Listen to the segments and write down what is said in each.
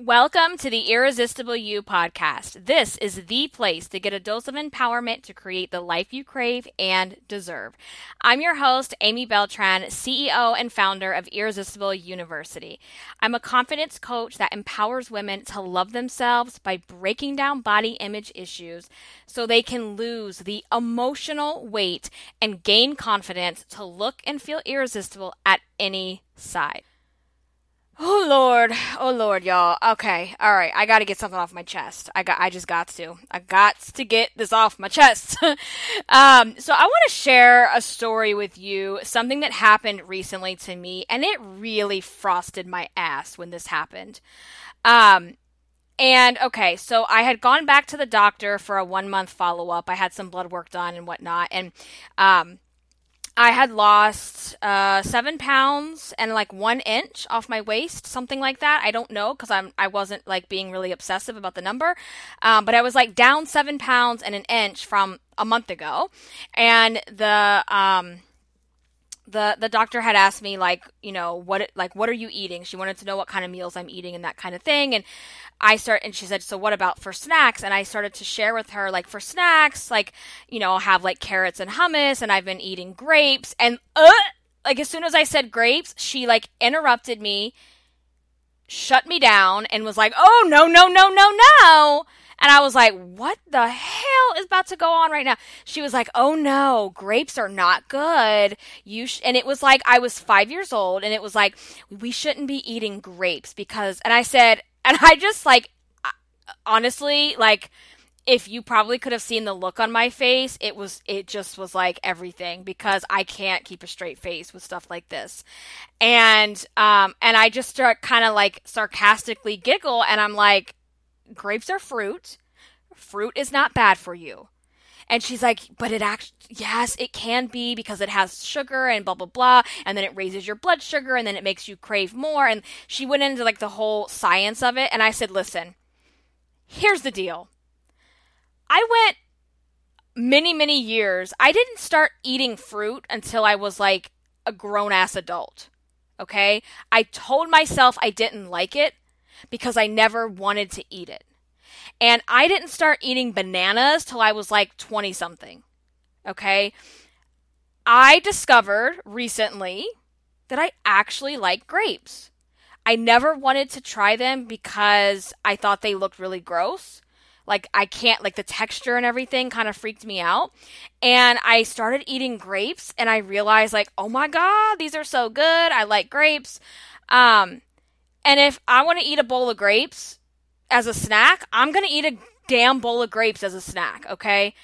Welcome to the Irresistible You podcast. This is the place to get a dose of empowerment to create the life you crave and deserve. I'm your host, Amy Beltran, CEO and founder of Irresistible University. I'm a confidence coach that empowers women to love themselves by breaking down body image issues so they can lose the emotional weight and gain confidence to look and feel irresistible at any side. Oh Lord, oh Lord, y'all. Okay, all right. I got to get something off my chest. I got, I just got to. I got to get this off my chest. um, so I want to share a story with you, something that happened recently to me, and it really frosted my ass when this happened. Um, and okay, so I had gone back to the doctor for a one month follow up. I had some blood work done and whatnot, and um I had lost uh, seven pounds and like one inch off my waist, something like that. I don't know because I'm I wasn't like being really obsessive about the number, um, but I was like down seven pounds and an inch from a month ago, and the um, the the doctor had asked me like you know what like what are you eating? She wanted to know what kind of meals i'm eating and that kind of thing. And i start and she said so what about for snacks? And i started to share with her like for snacks like you know i'll have like carrots and hummus and i've been eating grapes. And uh, like as soon as i said grapes she like interrupted me shut me down and was like oh no no no no no and I was like, what the hell is about to go on right now? She was like, oh no, grapes are not good. You and it was like I was 5 years old and it was like we shouldn't be eating grapes because and I said and I just like honestly like if you probably could have seen the look on my face, it was it just was like everything because I can't keep a straight face with stuff like this. And um and I just start kind of like sarcastically giggle and I'm like grapes are fruit. Fruit is not bad for you. And she's like, but it actually, yes, it can be because it has sugar and blah, blah, blah. And then it raises your blood sugar and then it makes you crave more. And she went into like the whole science of it. And I said, listen, here's the deal. I went many, many years. I didn't start eating fruit until I was like a grown ass adult. Okay. I told myself I didn't like it because I never wanted to eat it. And I didn't start eating bananas till I was like 20 something. Okay. I discovered recently that I actually like grapes. I never wanted to try them because I thought they looked really gross. Like, I can't, like, the texture and everything kind of freaked me out. And I started eating grapes and I realized, like, oh my God, these are so good. I like grapes. Um, and if I want to eat a bowl of grapes as a snack, I'm going to eat a damn bowl of grapes as a snack, okay?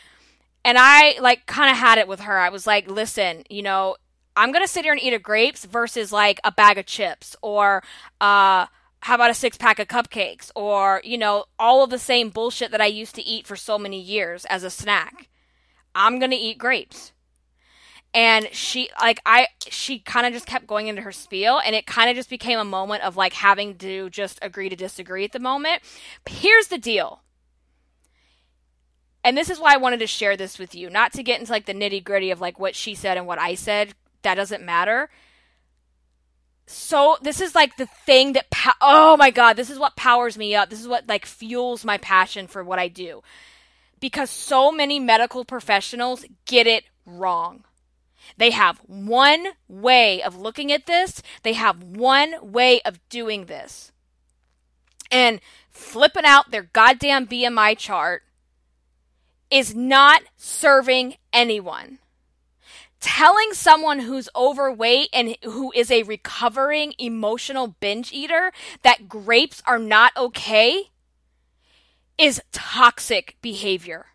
And I like kind of had it with her. I was like, listen, you know, I'm going to sit here and eat a grapes versus like a bag of chips or uh how about a six pack of cupcakes or, you know, all of the same bullshit that I used to eat for so many years as a snack. I'm going to eat grapes and she like i she kind of just kept going into her spiel and it kind of just became a moment of like having to just agree to disagree at the moment. But here's the deal. And this is why i wanted to share this with you not to get into like the nitty gritty of like what she said and what i said. That doesn't matter. So this is like the thing that po- oh my god this is what powers me up. This is what like fuels my passion for what i do. Because so many medical professionals get it wrong they have one way of looking at this, they have one way of doing this. And flipping out their goddamn BMI chart is not serving anyone. Telling someone who's overweight and who is a recovering emotional binge eater that grapes are not okay is toxic behavior.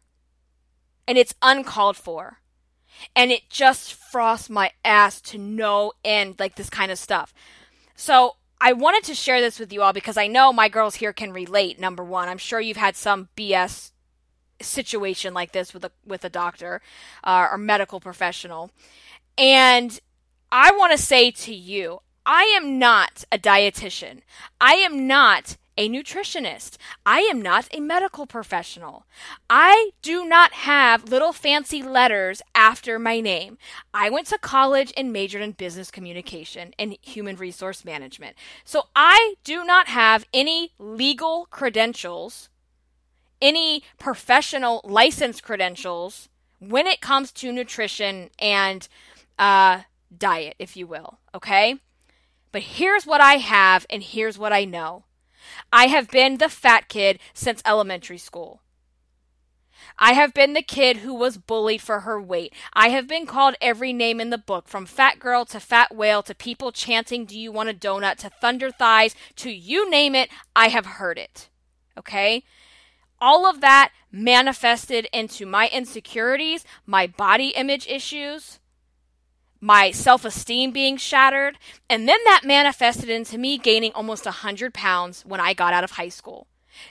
And it's uncalled for and it just frosts my ass to no end, like this kind of stuff. So I wanted to share this with you all because I know my girls here can relate. Number one, I'm sure you've had some BS situation like this with a with a doctor uh, or medical professional, and I want to say to you, I am not a dietitian. I am not a nutritionist. I am not a medical professional. I do not have little fancy letters after my name. I went to college and majored in business communication and human resource management. So I do not have any legal credentials, any professional license credentials when it comes to nutrition and uh, diet, if you will. Okay? But here's what I have, and here's what I know I have been the fat kid since elementary school. I have been the kid who was bullied for her weight. I have been called every name in the book, from fat girl to fat whale to people chanting, Do you want a donut? to thunder thighs to you name it. I have heard it. Okay? All of that manifested into my insecurities, my body image issues, my self esteem being shattered. And then that manifested into me gaining almost 100 pounds when I got out of high school.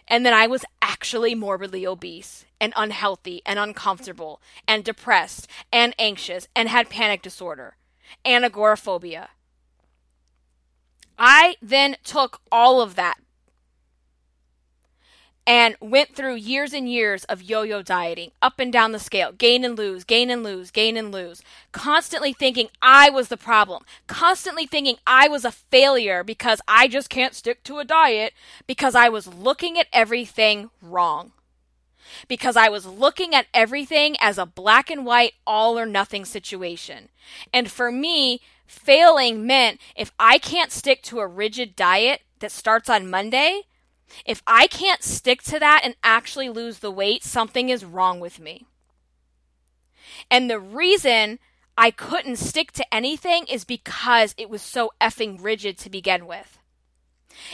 And then I was actually morbidly obese and unhealthy and uncomfortable and depressed and anxious and had panic disorder and agoraphobia. I then took all of that and went through years and years of yo yo dieting, up and down the scale, gain and lose, gain and lose, gain and lose, constantly thinking I was the problem, constantly thinking I was a failure because I just can't stick to a diet because I was looking at everything wrong. Because I was looking at everything as a black and white, all or nothing situation. And for me, failing meant if I can't stick to a rigid diet that starts on Monday, if I can't stick to that and actually lose the weight, something is wrong with me. And the reason I couldn't stick to anything is because it was so effing rigid to begin with.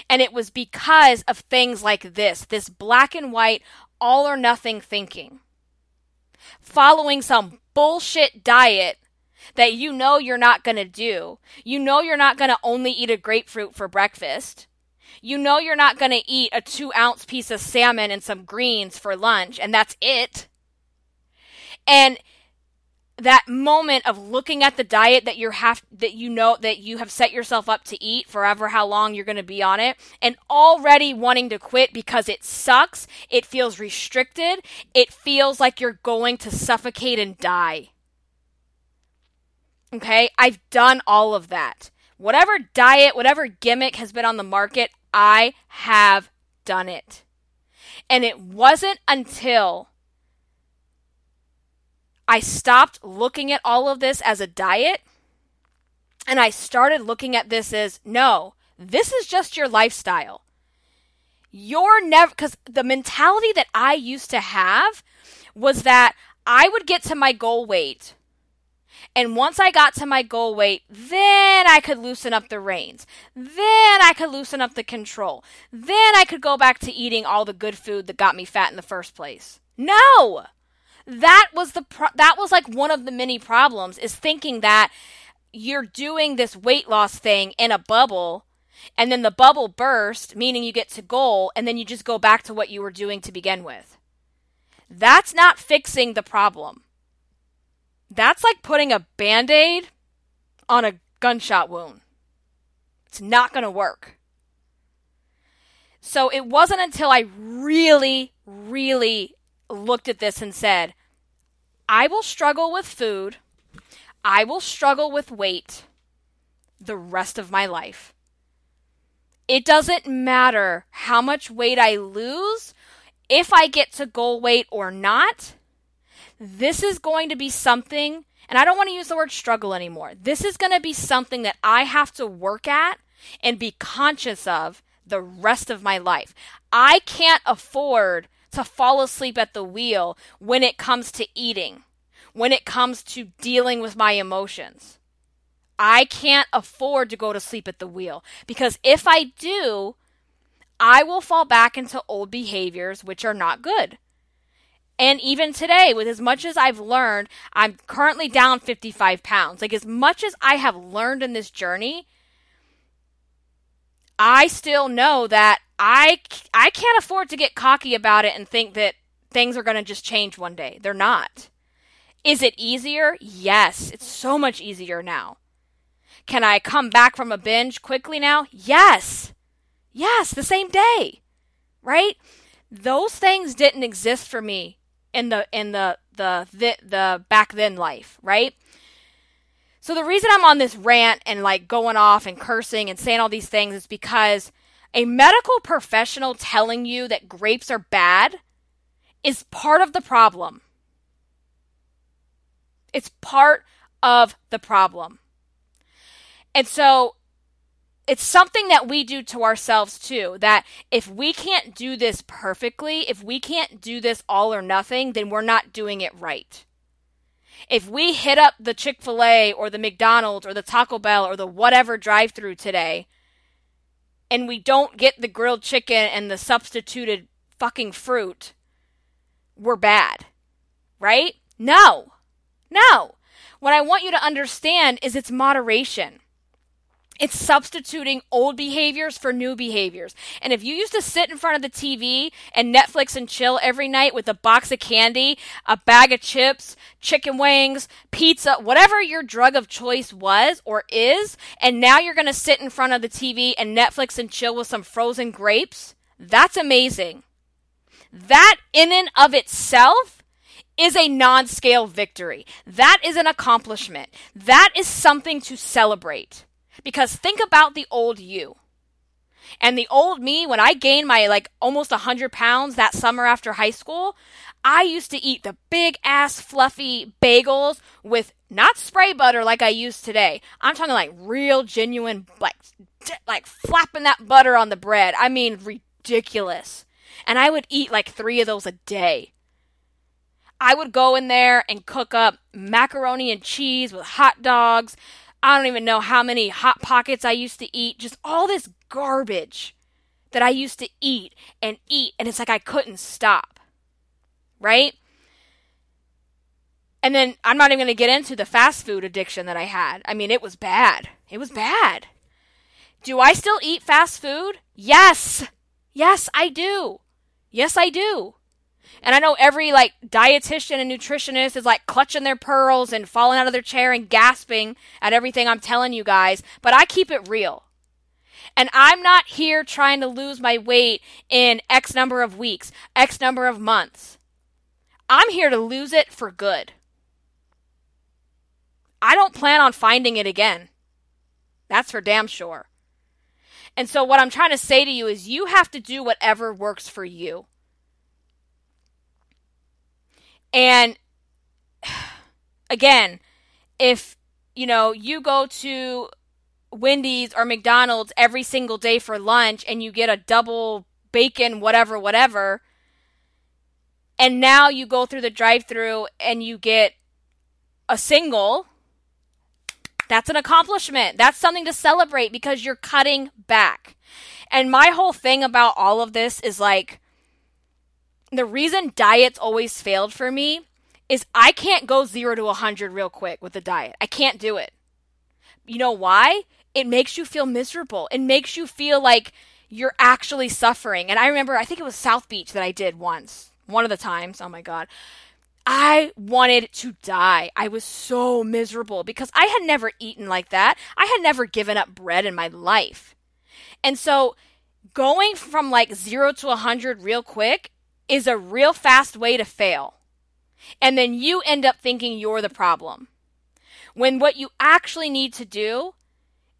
And it was because of things like this this black and white, all or nothing thinking. Following some bullshit diet that you know you're not going to do. You know you're not going to only eat a grapefruit for breakfast you know you're not going to eat a two ounce piece of salmon and some greens for lunch, and that's it. And that moment of looking at the diet that you have that you know that you have set yourself up to eat forever how long you're going to be on it and already wanting to quit because it sucks it feels restricted it feels like you're going to suffocate and die. Okay? I've done all of that whatever diet whatever gimmick has been on the market I have done it. And it wasn't until I stopped looking at all of this as a diet and I started looking at this as no, this is just your lifestyle. You're never, because the mentality that I used to have was that I would get to my goal weight and once I got to my goal weight, then I could loosen up the reins. Then I could loosen up the control. Then I could go back to eating all the good food that got me fat in the first place. No! That was the pro- that was like one of the many problems is thinking that you're doing this weight loss thing in a bubble and then the bubble burst, meaning you get to goal and then you just go back to what you were doing to begin with. That's not fixing the problem. That's like putting a band aid on a gunshot wound. It's not going to work. So it wasn't until I really, really looked at this and said, I will struggle with food, I will struggle with weight the rest of my life. It doesn't matter how much weight I lose, if I get to goal weight or not this is going to be something, and I don't want to use the word struggle anymore. This is going to be something that I have to work at and be conscious of the rest of my life. I can't afford to fall asleep at the wheel when it comes to eating, when it comes to dealing with my emotions. I can't afford to go to sleep at the wheel because if I do, I will fall back into old behaviors which are not good. And even today, with as much as I've learned, I'm currently down 55 pounds. Like, as much as I have learned in this journey, I still know that I, I can't afford to get cocky about it and think that things are going to just change one day. They're not. Is it easier? Yes, it's so much easier now. Can I come back from a binge quickly now? Yes. Yes, the same day. right? Those things didn't exist for me in the in the the the, the back then life, right? So the reason I'm on this rant and like going off and cursing and saying all these things is because a medical professional telling you that grapes are bad is part of the problem. It's part of the problem. And so it's something that we do to ourselves too. That if we can't do this perfectly, if we can't do this all or nothing, then we're not doing it right. If we hit up the Chick fil A or the McDonald's or the Taco Bell or the whatever drive through today, and we don't get the grilled chicken and the substituted fucking fruit, we're bad. Right? No. No. What I want you to understand is it's moderation. It's substituting old behaviors for new behaviors. And if you used to sit in front of the TV and Netflix and chill every night with a box of candy, a bag of chips, chicken wings, pizza, whatever your drug of choice was or is, and now you're going to sit in front of the TV and Netflix and chill with some frozen grapes, that's amazing. That in and of itself is a non scale victory. That is an accomplishment. That is something to celebrate. Because think about the old you. And the old me, when I gained my like almost 100 pounds that summer after high school, I used to eat the big ass fluffy bagels with not spray butter like I use today. I'm talking like real genuine, like, like flapping that butter on the bread. I mean, ridiculous. And I would eat like three of those a day. I would go in there and cook up macaroni and cheese with hot dogs. I don't even know how many hot pockets I used to eat. Just all this garbage that I used to eat and eat. And it's like I couldn't stop. Right? And then I'm not even going to get into the fast food addiction that I had. I mean, it was bad. It was bad. Do I still eat fast food? Yes. Yes, I do. Yes, I do. And I know every like dietitian and nutritionist is like clutching their pearls and falling out of their chair and gasping at everything I'm telling you guys, but I keep it real. And I'm not here trying to lose my weight in X number of weeks, X number of months. I'm here to lose it for good. I don't plan on finding it again. That's for damn sure. And so, what I'm trying to say to you is you have to do whatever works for you. And again, if you know, you go to Wendy's or McDonald's every single day for lunch and you get a double bacon whatever whatever and now you go through the drive-through and you get a single that's an accomplishment. That's something to celebrate because you're cutting back. And my whole thing about all of this is like the reason diets always failed for me is I can't go 0 to 100 real quick with a diet. I can't do it. You know why? It makes you feel miserable. It makes you feel like you're actually suffering. And I remember, I think it was South Beach that I did once, one of the times. Oh my God. I wanted to die. I was so miserable because I had never eaten like that. I had never given up bread in my life. And so going from like zero to a 100 real quick is a real fast way to fail. And then you end up thinking you're the problem. When what you actually need to do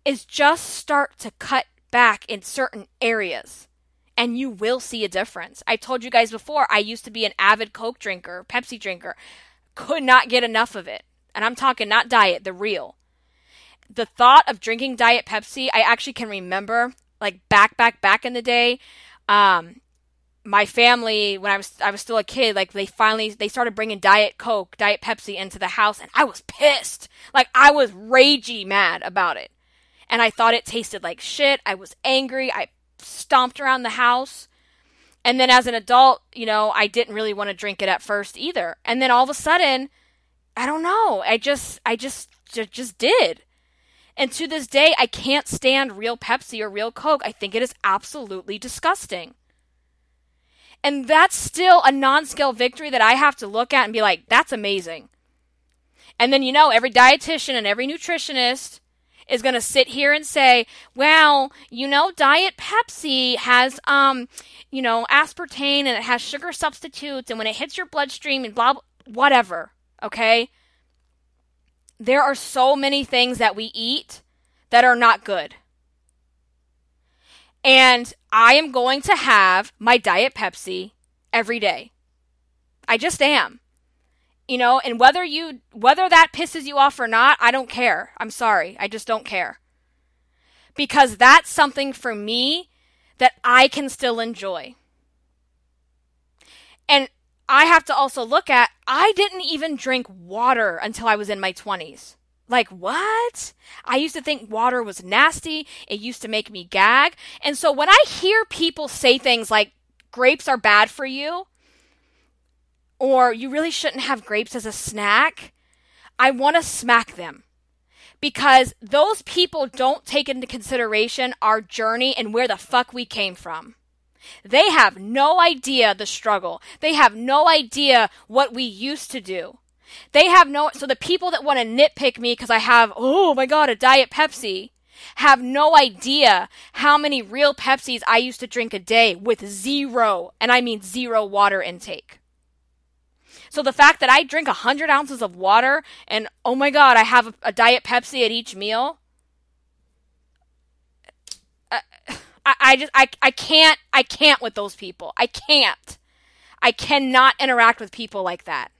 is just start to cut back in certain areas and you will see a difference. I told you guys before, I used to be an avid Coke drinker, Pepsi drinker, could not get enough of it. And I'm talking not diet, the real. The thought of drinking Diet Pepsi, I actually can remember, like back, back, back in the day. Um, my family, when I was I was still a kid, like they finally they started bringing Diet Coke, Diet Pepsi into the house, and I was pissed. Like I was ragey mad about it, and I thought it tasted like shit. I was angry. I stomped around the house. And then as an adult, you know, I didn't really want to drink it at first either. And then all of a sudden, I don't know, I just I just just did. And to this day, I can't stand real Pepsi or real Coke. I think it is absolutely disgusting. And that's still a non scale victory that I have to look at and be like, that's amazing. And then, you know, every dietitian and every nutritionist is going to sit here and say, well, you know, Diet Pepsi has, um, you know, aspartame and it has sugar substitutes, and when it hits your bloodstream and blah, blah whatever, okay? There are so many things that we eat that are not good. And I am going to have my Diet Pepsi every day. I just am. You know, and whether you whether that pisses you off or not, I don't care. I'm sorry. I just don't care. Because that's something for me that I can still enjoy. And I have to also look at I didn't even drink water until I was in my 20s. Like, what? I used to think water was nasty. It used to make me gag. And so when I hear people say things like grapes are bad for you, or you really shouldn't have grapes as a snack, I want to smack them. Because those people don't take into consideration our journey and where the fuck we came from. They have no idea the struggle. They have no idea what we used to do. They have no, so the people that want to nitpick me because I have, oh my God, a Diet Pepsi, have no idea how many real Pepsis I used to drink a day with zero, and I mean zero water intake. So the fact that I drink 100 ounces of water and oh my God, I have a, a Diet Pepsi at each meal. Uh, I, I just, I, I can't, I can't with those people. I can't. I cannot interact with people like that.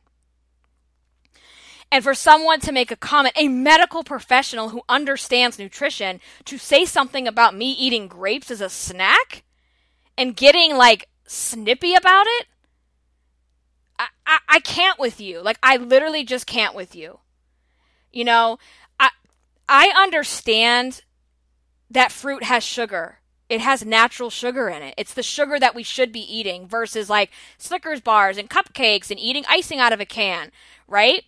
And for someone to make a comment, a medical professional who understands nutrition, to say something about me eating grapes as a snack and getting like snippy about it, I, I, I can't with you. Like, I literally just can't with you. You know, I, I understand that fruit has sugar. It has natural sugar in it. It's the sugar that we should be eating versus like Snickers bars and cupcakes and eating icing out of a can, right?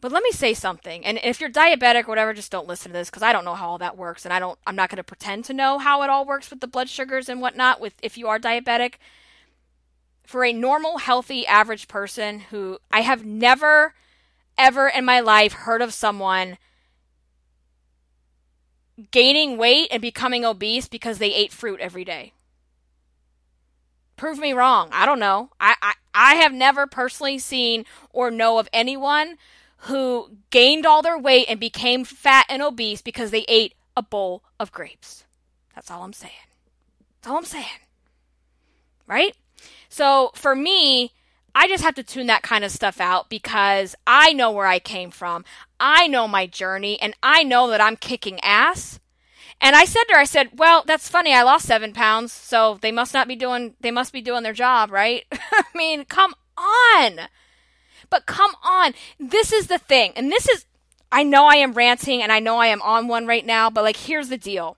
But let me say something. And if you're diabetic or whatever, just don't listen to this because I don't know how all that works, and I don't. I'm not going to pretend to know how it all works with the blood sugars and whatnot. With if you are diabetic, for a normal, healthy, average person who I have never, ever in my life heard of someone gaining weight and becoming obese because they ate fruit every day. Prove me wrong. I don't know. I, I, I have never personally seen or know of anyone who gained all their weight and became fat and obese because they ate a bowl of grapes. That's all I'm saying. That's all I'm saying. Right? So for me, I just have to tune that kind of stuff out because I know where I came from. I know my journey and I know that I'm kicking ass. And I said to her, I said, well, that's funny. I lost seven pounds. So they must not be doing, they must be doing their job, right? I mean, come on. But come on. This is the thing. And this is, I know I am ranting and I know I am on one right now, but like, here's the deal.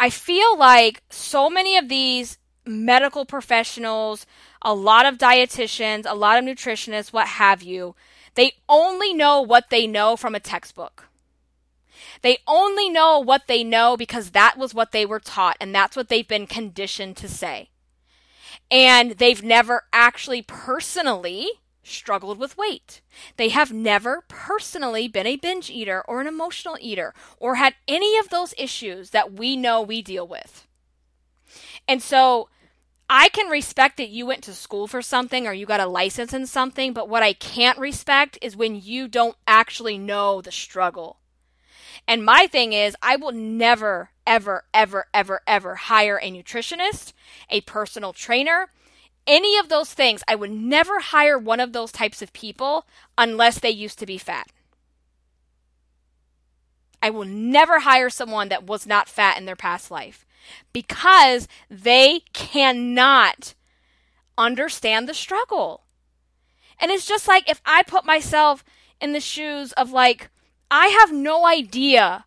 I feel like so many of these medical professionals, a lot of dietitians, a lot of nutritionists, what have you, they only know what they know from a textbook. They only know what they know because that was what they were taught and that's what they've been conditioned to say and they've never actually personally struggled with weight. They have never personally been a binge eater or an emotional eater or had any of those issues that we know we deal with. And so I can respect that you went to school for something or you got a license in something, but what I can't respect is when you don't actually know the struggle. And my thing is, I will never, ever, ever, ever, ever hire a nutritionist, a personal trainer, any of those things. I would never hire one of those types of people unless they used to be fat. I will never hire someone that was not fat in their past life because they cannot understand the struggle. And it's just like if I put myself in the shoes of like I have no idea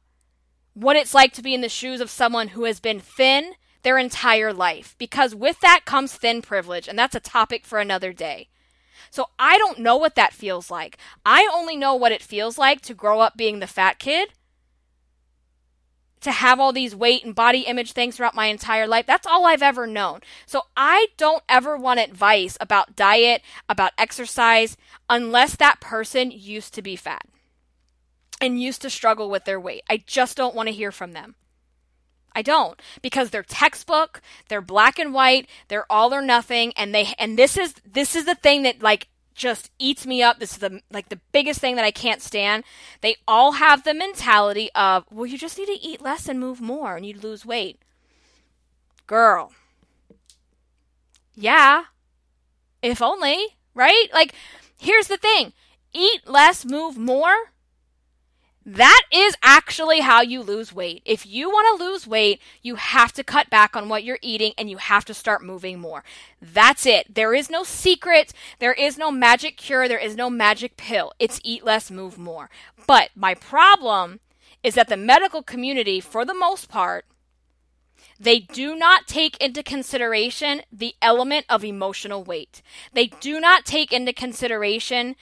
what it's like to be in the shoes of someone who has been thin their entire life because with that comes thin privilege, and that's a topic for another day. So I don't know what that feels like. I only know what it feels like to grow up being the fat kid, to have all these weight and body image things throughout my entire life. That's all I've ever known. So I don't ever want advice about diet, about exercise, unless that person used to be fat and used to struggle with their weight. I just don't want to hear from them. I don't because they're textbook, they're black and white, they're all or nothing and they and this is this is the thing that like just eats me up. This is the like the biggest thing that I can't stand. They all have the mentality of, well, you just need to eat less and move more and you'd lose weight. Girl. Yeah. If only, right? Like here's the thing. Eat less, move more that is actually how you lose weight. If you want to lose weight, you have to cut back on what you're eating and you have to start moving more. That's it. There is no secret. There is no magic cure. There is no magic pill. It's eat less, move more. But my problem is that the medical community, for the most part, they do not take into consideration the element of emotional weight. They do not take into consideration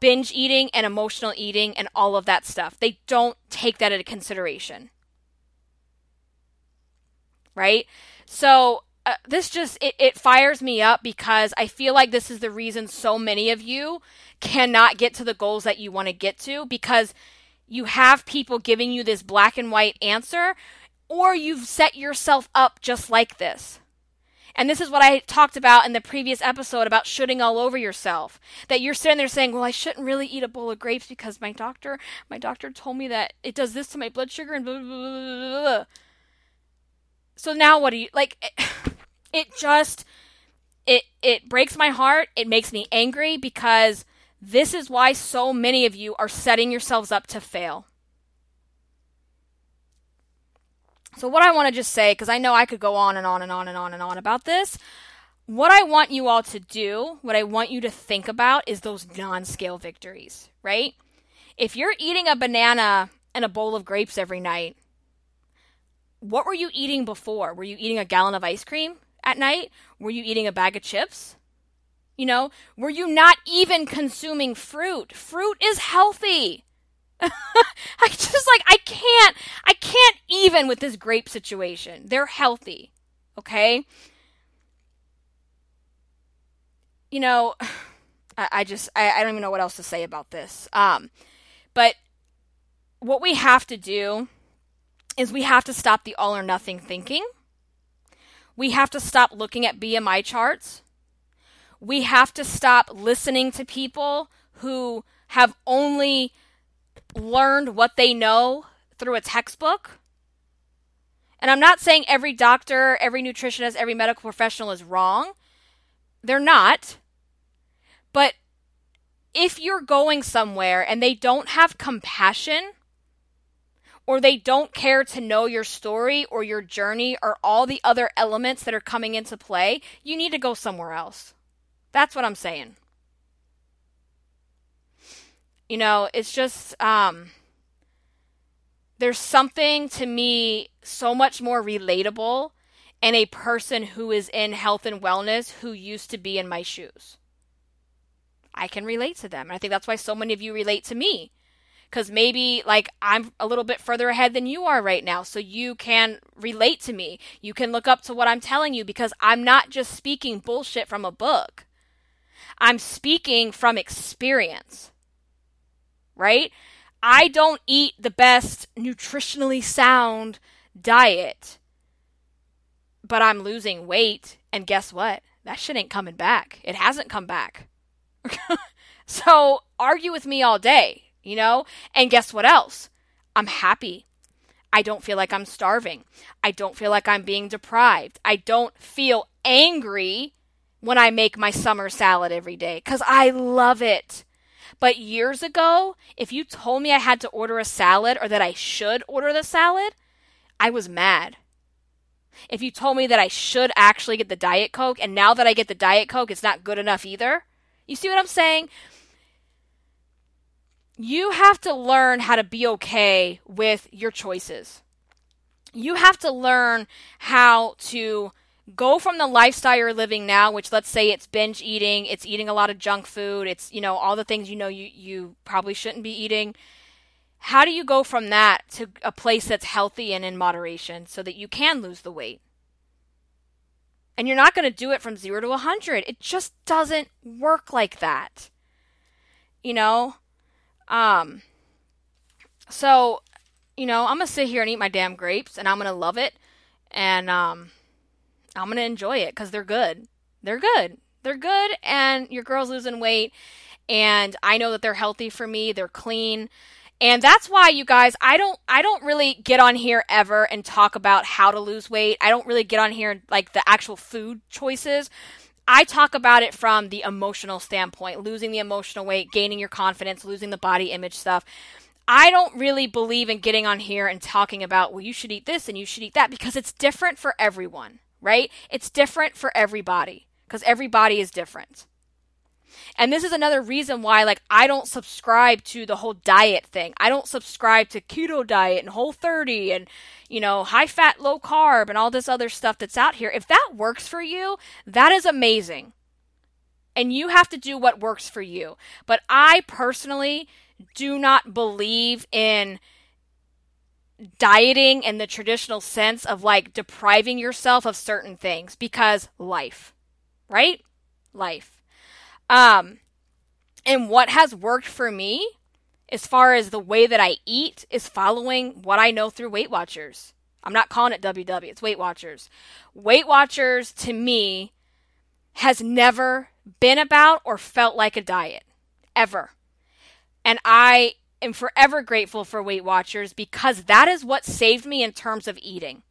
binge eating and emotional eating and all of that stuff. They don't take that into consideration. Right? So uh, this just it, it fires me up because I feel like this is the reason so many of you cannot get to the goals that you want to get to because you have people giving you this black and white answer or you've set yourself up just like this. And this is what I talked about in the previous episode about shoulding all over yourself. That you're sitting there saying, "Well, I shouldn't really eat a bowl of grapes because my doctor, my doctor told me that it does this to my blood sugar and blah blah blah." blah. So now what do you like? It, it just it it breaks my heart. It makes me angry because this is why so many of you are setting yourselves up to fail. So, what I want to just say, because I know I could go on and on and on and on and on about this, what I want you all to do, what I want you to think about is those non scale victories, right? If you're eating a banana and a bowl of grapes every night, what were you eating before? Were you eating a gallon of ice cream at night? Were you eating a bag of chips? You know, were you not even consuming fruit? Fruit is healthy. I just like I can't I can't even with this grape situation. They're healthy. Okay? You know, I, I just I, I don't even know what else to say about this. Um but what we have to do is we have to stop the all or nothing thinking. We have to stop looking at BMI charts. We have to stop listening to people who have only learned what they know through a textbook. And I'm not saying every doctor, every nutritionist, every medical professional is wrong. They're not. But if you're going somewhere and they don't have compassion, or they don't care to know your story or your journey or all the other elements that are coming into play, you need to go somewhere else. That's what I'm saying. You know, it's just um there's something to me so much more relatable in a person who is in health and wellness who used to be in my shoes. I can relate to them. And I think that's why so many of you relate to me. Because maybe, like, I'm a little bit further ahead than you are right now. So you can relate to me. You can look up to what I'm telling you because I'm not just speaking bullshit from a book. I'm speaking from experience right? I don't eat the best nutritionally sound diet, but I'm losing weight. And guess what? That shit ain't coming back. It hasn't come back. so argue with me all day, you know? And guess what else? I'm happy. I don't feel like I'm starving. I don't feel like I'm being deprived. I don't feel angry when I make my summer salad every day because I love it. But years ago, if you told me I had to order a salad or that I should order the salad, I was mad. If you told me that I should actually get the Diet Coke, and now that I get the Diet Coke, it's not good enough either. You see what I'm saying? You have to learn how to be okay with your choices. You have to learn how to go from the lifestyle you're living now, which let's say it's binge eating, it's eating a lot of junk food, it's you know all the things you know you you probably shouldn't be eating. how do you go from that to a place that's healthy and in moderation so that you can lose the weight? And you're not going to do it from 0 to 100. It just doesn't work like that. You know? Um so, you know, I'm going to sit here and eat my damn grapes and I'm going to love it and um I'm going to enjoy it cuz they're good. They're good. They're good and your girl's losing weight and I know that they're healthy for me. They're clean. And that's why you guys, I don't I don't really get on here ever and talk about how to lose weight. I don't really get on here like the actual food choices. I talk about it from the emotional standpoint, losing the emotional weight, gaining your confidence, losing the body image stuff. I don't really believe in getting on here and talking about, well, you should eat this and you should eat that because it's different for everyone, right? It's different for everybody because everybody is different. And this is another reason why like I don't subscribe to the whole diet thing. I don't subscribe to keto diet and whole 30 and you know, high fat, low carb and all this other stuff that's out here. If that works for you, that is amazing. And you have to do what works for you. But I personally do not believe in dieting in the traditional sense of like depriving yourself of certain things because life, right? Life. Um, and what has worked for me, as far as the way that I eat, is following what I know through Weight Watchers. I'm not calling it WW, it's Weight Watchers. Weight Watchers, to me, has never been about or felt like a diet, ever. And I am forever grateful for Weight Watchers because that is what saved me in terms of eating.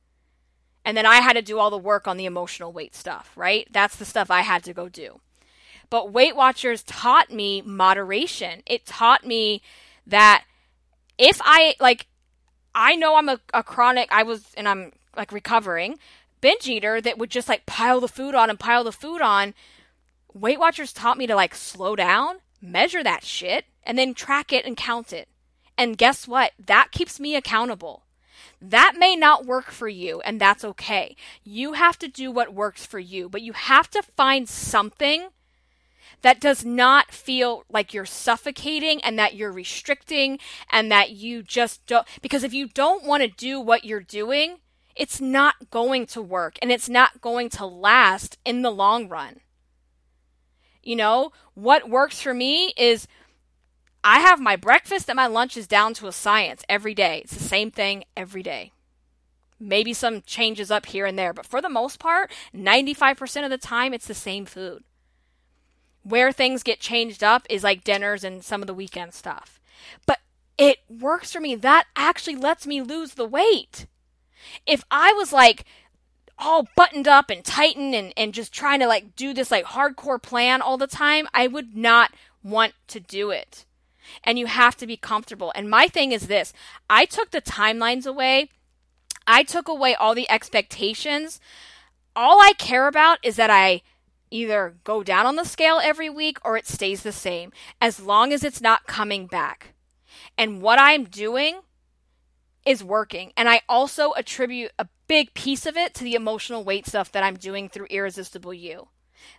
And then I had to do all the work on the emotional weight stuff, right? That's the stuff I had to go do. But Weight Watchers taught me moderation. It taught me that if I, like, I know I'm a, a chronic, I was, and I'm like recovering binge eater that would just like pile the food on and pile the food on. Weight Watchers taught me to like slow down, measure that shit, and then track it and count it. And guess what? That keeps me accountable. That may not work for you, and that's okay. You have to do what works for you, but you have to find something that does not feel like you're suffocating and that you're restricting and that you just don't because if you don't want to do what you're doing it's not going to work and it's not going to last in the long run you know what works for me is i have my breakfast and my lunch is down to a science every day it's the same thing every day maybe some changes up here and there but for the most part 95% of the time it's the same food where things get changed up is like dinners and some of the weekend stuff. But it works for me. That actually lets me lose the weight. If I was like all buttoned up and tightened and, and just trying to like do this like hardcore plan all the time, I would not want to do it. And you have to be comfortable. And my thing is this I took the timelines away, I took away all the expectations. All I care about is that I either go down on the scale every week or it stays the same as long as it's not coming back. And what I'm doing is working. And I also attribute a big piece of it to the emotional weight stuff that I'm doing through Irresistible You.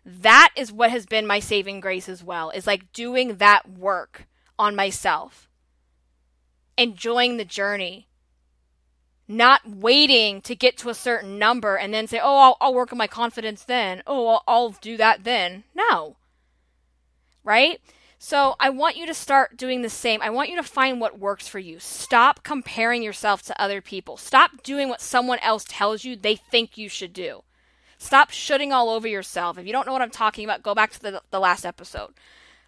That is what has been my saving grace as well, is like doing that work on myself, enjoying the journey, not waiting to get to a certain number and then say, oh, I'll, I'll work on my confidence then. Oh, I'll, I'll do that then. No. Right? So I want you to start doing the same. I want you to find what works for you. Stop comparing yourself to other people. Stop doing what someone else tells you they think you should do. Stop shoulding all over yourself. If you don't know what I'm talking about, go back to the, the last episode.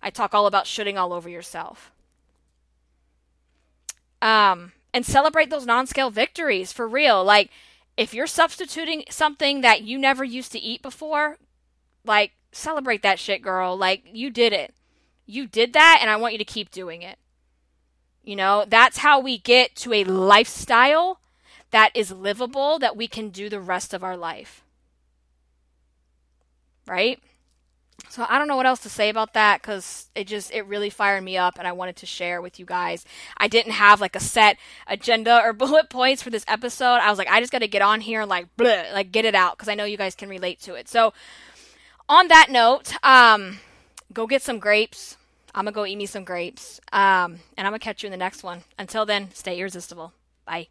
I talk all about shoulding all over yourself. Um, and celebrate those non scale victories for real. Like, if you're substituting something that you never used to eat before, like, celebrate that shit, girl. Like, you did it. You did that, and I want you to keep doing it. You know, that's how we get to a lifestyle that is livable that we can do the rest of our life. Right? So I don't know what else to say about that because it just it really fired me up and I wanted to share with you guys. I didn't have like a set agenda or bullet points for this episode. I was like, I just got to get on here and like bleh, like get it out because I know you guys can relate to it. So on that note, um, go get some grapes. I'm to go eat me some grapes. Um, and I'm to catch you in the next one. Until then, stay irresistible. Bye.